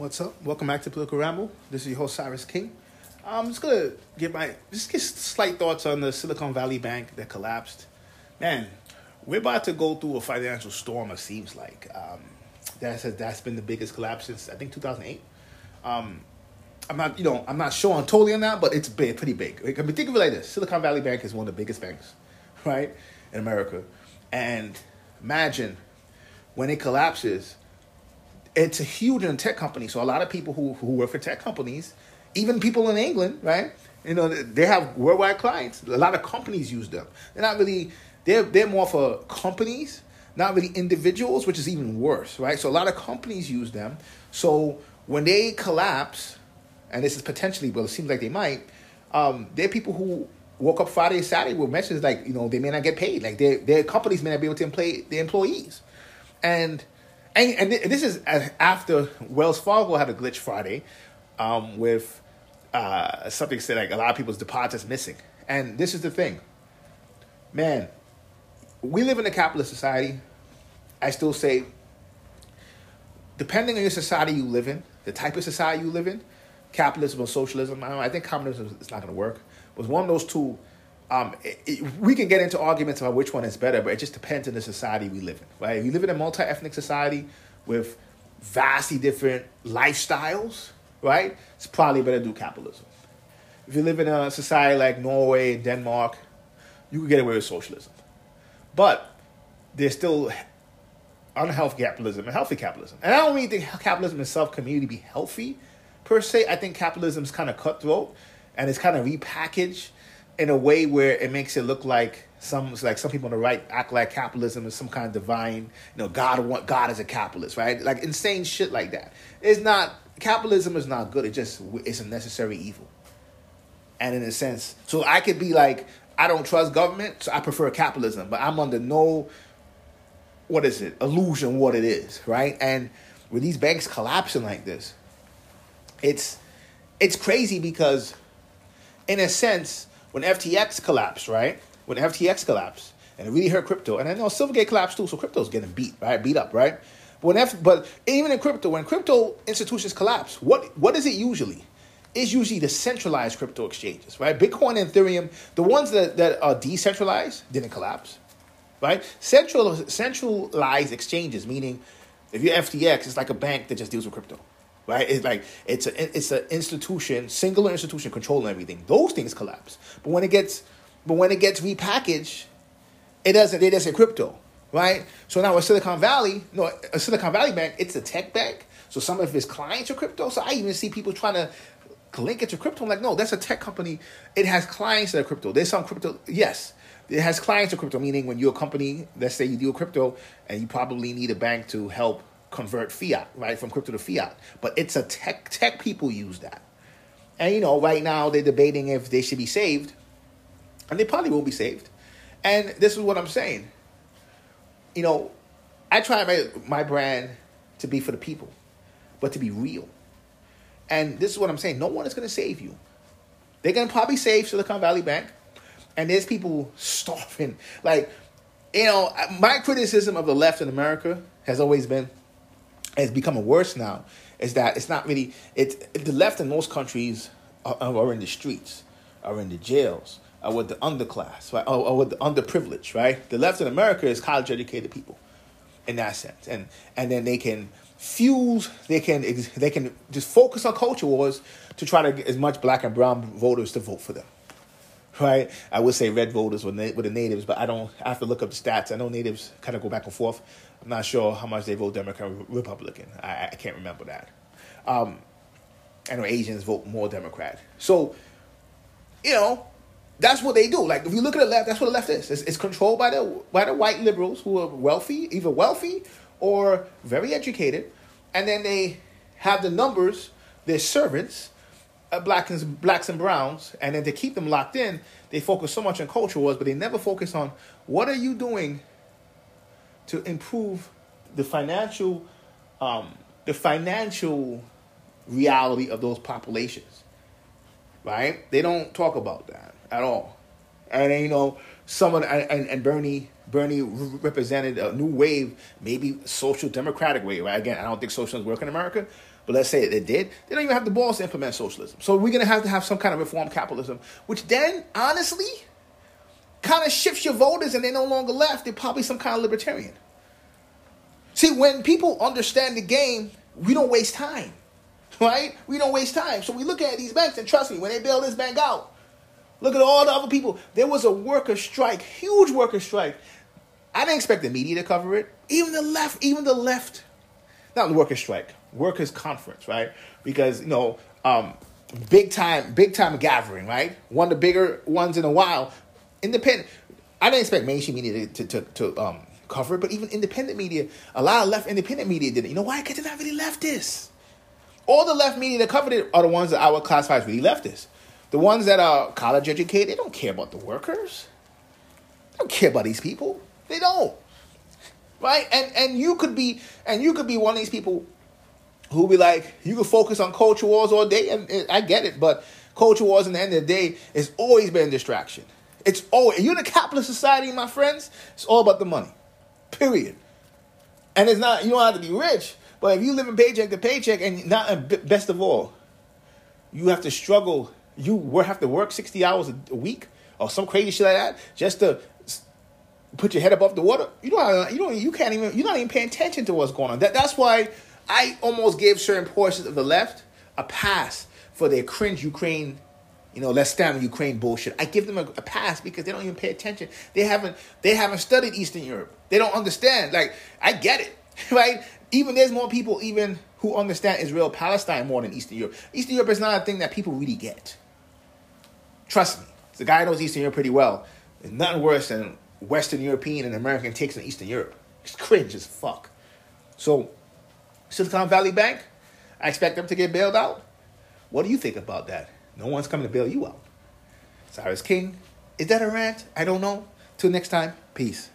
What's up? Welcome back to Political Ramble. This is your host Cyrus King. I'm just gonna give my just get slight thoughts on the Silicon Valley Bank that collapsed. Man, we're about to go through a financial storm. It seems like um, that's that's been the biggest collapse since I think 2008. Um, I'm not, you know, I'm not sure on totally on that, but it's big, pretty big. I mean, think of it like this: Silicon Valley Bank is one of the biggest banks, right, in America, and imagine when it collapses it's a huge in tech company. So a lot of people who, who work for tech companies, even people in England, right? You know, they have worldwide clients. A lot of companies use them. They're not really they're they're more for companies, not really individuals, which is even worse, right? So a lot of companies use them. So when they collapse, and this is potentially, well, it seems like they might, um, there are people who woke up Friday, Saturday with messages like, you know, they may not get paid. Like their their companies may not be able to employ their employees. And and, and this is after Wells Fargo had a glitch Friday um, with uh, something said like a lot of people's deposits missing. And this is the thing, man. We live in a capitalist society. I still say, depending on your society you live in, the type of society you live in, capitalism or socialism. I, I think communism is not going to work. But one of those two um, it, it, we can get into arguments about which one is better, but it just depends on the society we live in, right? If you live in a multi-ethnic society with vastly different lifestyles, right? It's probably better to do capitalism. If you live in a society like Norway Denmark, you can get away with socialism. But there's still unhealthy capitalism and healthy capitalism. And I don't really think capitalism itself can really be healthy per se. I think capitalism is kind of cutthroat and it's kind of repackaged in a way where it makes it look like some like some people on the right act like capitalism is some kind of divine, you know, God want God is a capitalist, right? Like insane shit like that. It's not capitalism is not good. It just it's a necessary evil. And in a sense, so I could be like, I don't trust government, so I prefer capitalism, but I'm under no what is it, illusion what it is, right? And with these banks collapsing like this, it's it's crazy because in a sense, when FTX collapsed, right? When FTX collapsed, and it really hurt crypto, and I know Silvergate collapsed too, so crypto's getting beat, right? Beat up, right? But when F, but even in crypto, when crypto institutions collapse, what what is it usually? It's usually the centralized crypto exchanges, right? Bitcoin and Ethereum, the ones that, that are decentralized, didn't collapse, right? Central centralized exchanges, meaning if you're FTX, it's like a bank that just deals with crypto right? It's like it's a it's an institution, singular institution controlling everything. Those things collapse. But when it gets but when it gets repackaged, it doesn't. It doesn't crypto, right? So now a Silicon Valley, no, a Silicon Valley bank, it's a tech bank. So some of its clients are crypto. So I even see people trying to link it to crypto. I'm like, no, that's a tech company. It has clients that are crypto. There's some crypto. Yes, it has clients of crypto. Meaning, when you're a company, let's say you deal crypto, and you probably need a bank to help convert fiat, right, from crypto to fiat. But it's a tech tech people use that. And you know, right now they're debating if they should be saved. And they probably will be saved. And this is what I'm saying. You know, I try my my brand to be for the people, but to be real. And this is what I'm saying. No one is gonna save you. They're gonna probably save Silicon Valley Bank. And there's people starving. Like, you know, my criticism of the left in America has always been it's becoming worse now is that it's not really it's the left in most countries are, are in the streets are in the jails are with the underclass right or, or with the underprivileged right the left in america is college educated people in that sense and and then they can fuse they can they can just focus on culture wars to try to get as much black and brown voters to vote for them right? I would say red voters with, na- with the natives, but I don't. I have to look up the stats. I know natives kind of go back and forth. I'm not sure how much they vote Democrat or Republican. I, I can't remember that. Um, I know Asians vote more Democrat. So, you know, that's what they do. Like if you look at the left, that's what the left is. It's, it's controlled by the by the white liberals who are wealthy, either wealthy or very educated, and then they have the numbers, their servants, uh, blacks and blacks and browns, and then to keep them locked in, they focus so much on culture wars, but they never focus on what are you doing to improve the financial um, the financial reality of those populations. Right? They don't talk about that at all. and you know someone and, and Bernie Bernie represented a new wave, maybe social democratic wave. Right? Again, I don't think socialism work in America, but let's say it did. They don't even have the balls to implement socialism. So we're gonna have to have some kind of reform capitalism, which then honestly kind of shifts your voters, and they're no longer left. They're probably some kind of libertarian. See, when people understand the game, we don't waste time, right? We don't waste time. So we look at these banks, and trust me, when they bail this bank out, look at all the other people. There was a worker strike, huge worker strike. I didn't expect the media to cover it. Even the left, even the left, not the worker strike, workers conference, right? Because you know, um, big time, big time gathering, right? One of the bigger ones in a while. Independent. I didn't expect mainstream media to to, to, to um, cover it, but even independent media, a lot of left independent media did it. You know why? Because they're not really leftists. All the left media that covered it are the ones that I would classify as really leftists. The ones that are college educated, they don't care about the workers. They don't care about these people. They don't. Right? And and you could be and you could be one of these people who be like, you could focus on culture wars all day, and, and I get it, but culture wars in the end of the day has always been a distraction. It's all, you're in a capitalist society, my friends. It's all about the money, period. And it's not you don't have to be rich, but if you live in paycheck to paycheck, and not uh, best of all, you have to struggle. You have to work sixty hours a week or some crazy shit like that just to put your head above the water. You don't. You don't. You can't even. You're not even paying attention to what's going on. That, that's why I almost gave certain portions of the left a pass for their cringe Ukraine. You know, let's stand with Ukraine bullshit. I give them a, a, pass because they don't even pay attention. They haven't. They haven't studied Eastern Europe. They don't understand. Like I get it, right? Even there's more people even who understand Israel Palestine more than Eastern Europe. Eastern Europe is not a thing that people really get. Trust me, the guy knows Eastern Europe pretty well. There's nothing worse than Western European and American takes in Eastern Europe. It's cringe as fuck. So, Silicon Valley Bank, I expect them to get bailed out. What do you think about that? No one's coming to bail you out. Cyrus King, is that a rant? I don't know. Till next time, peace.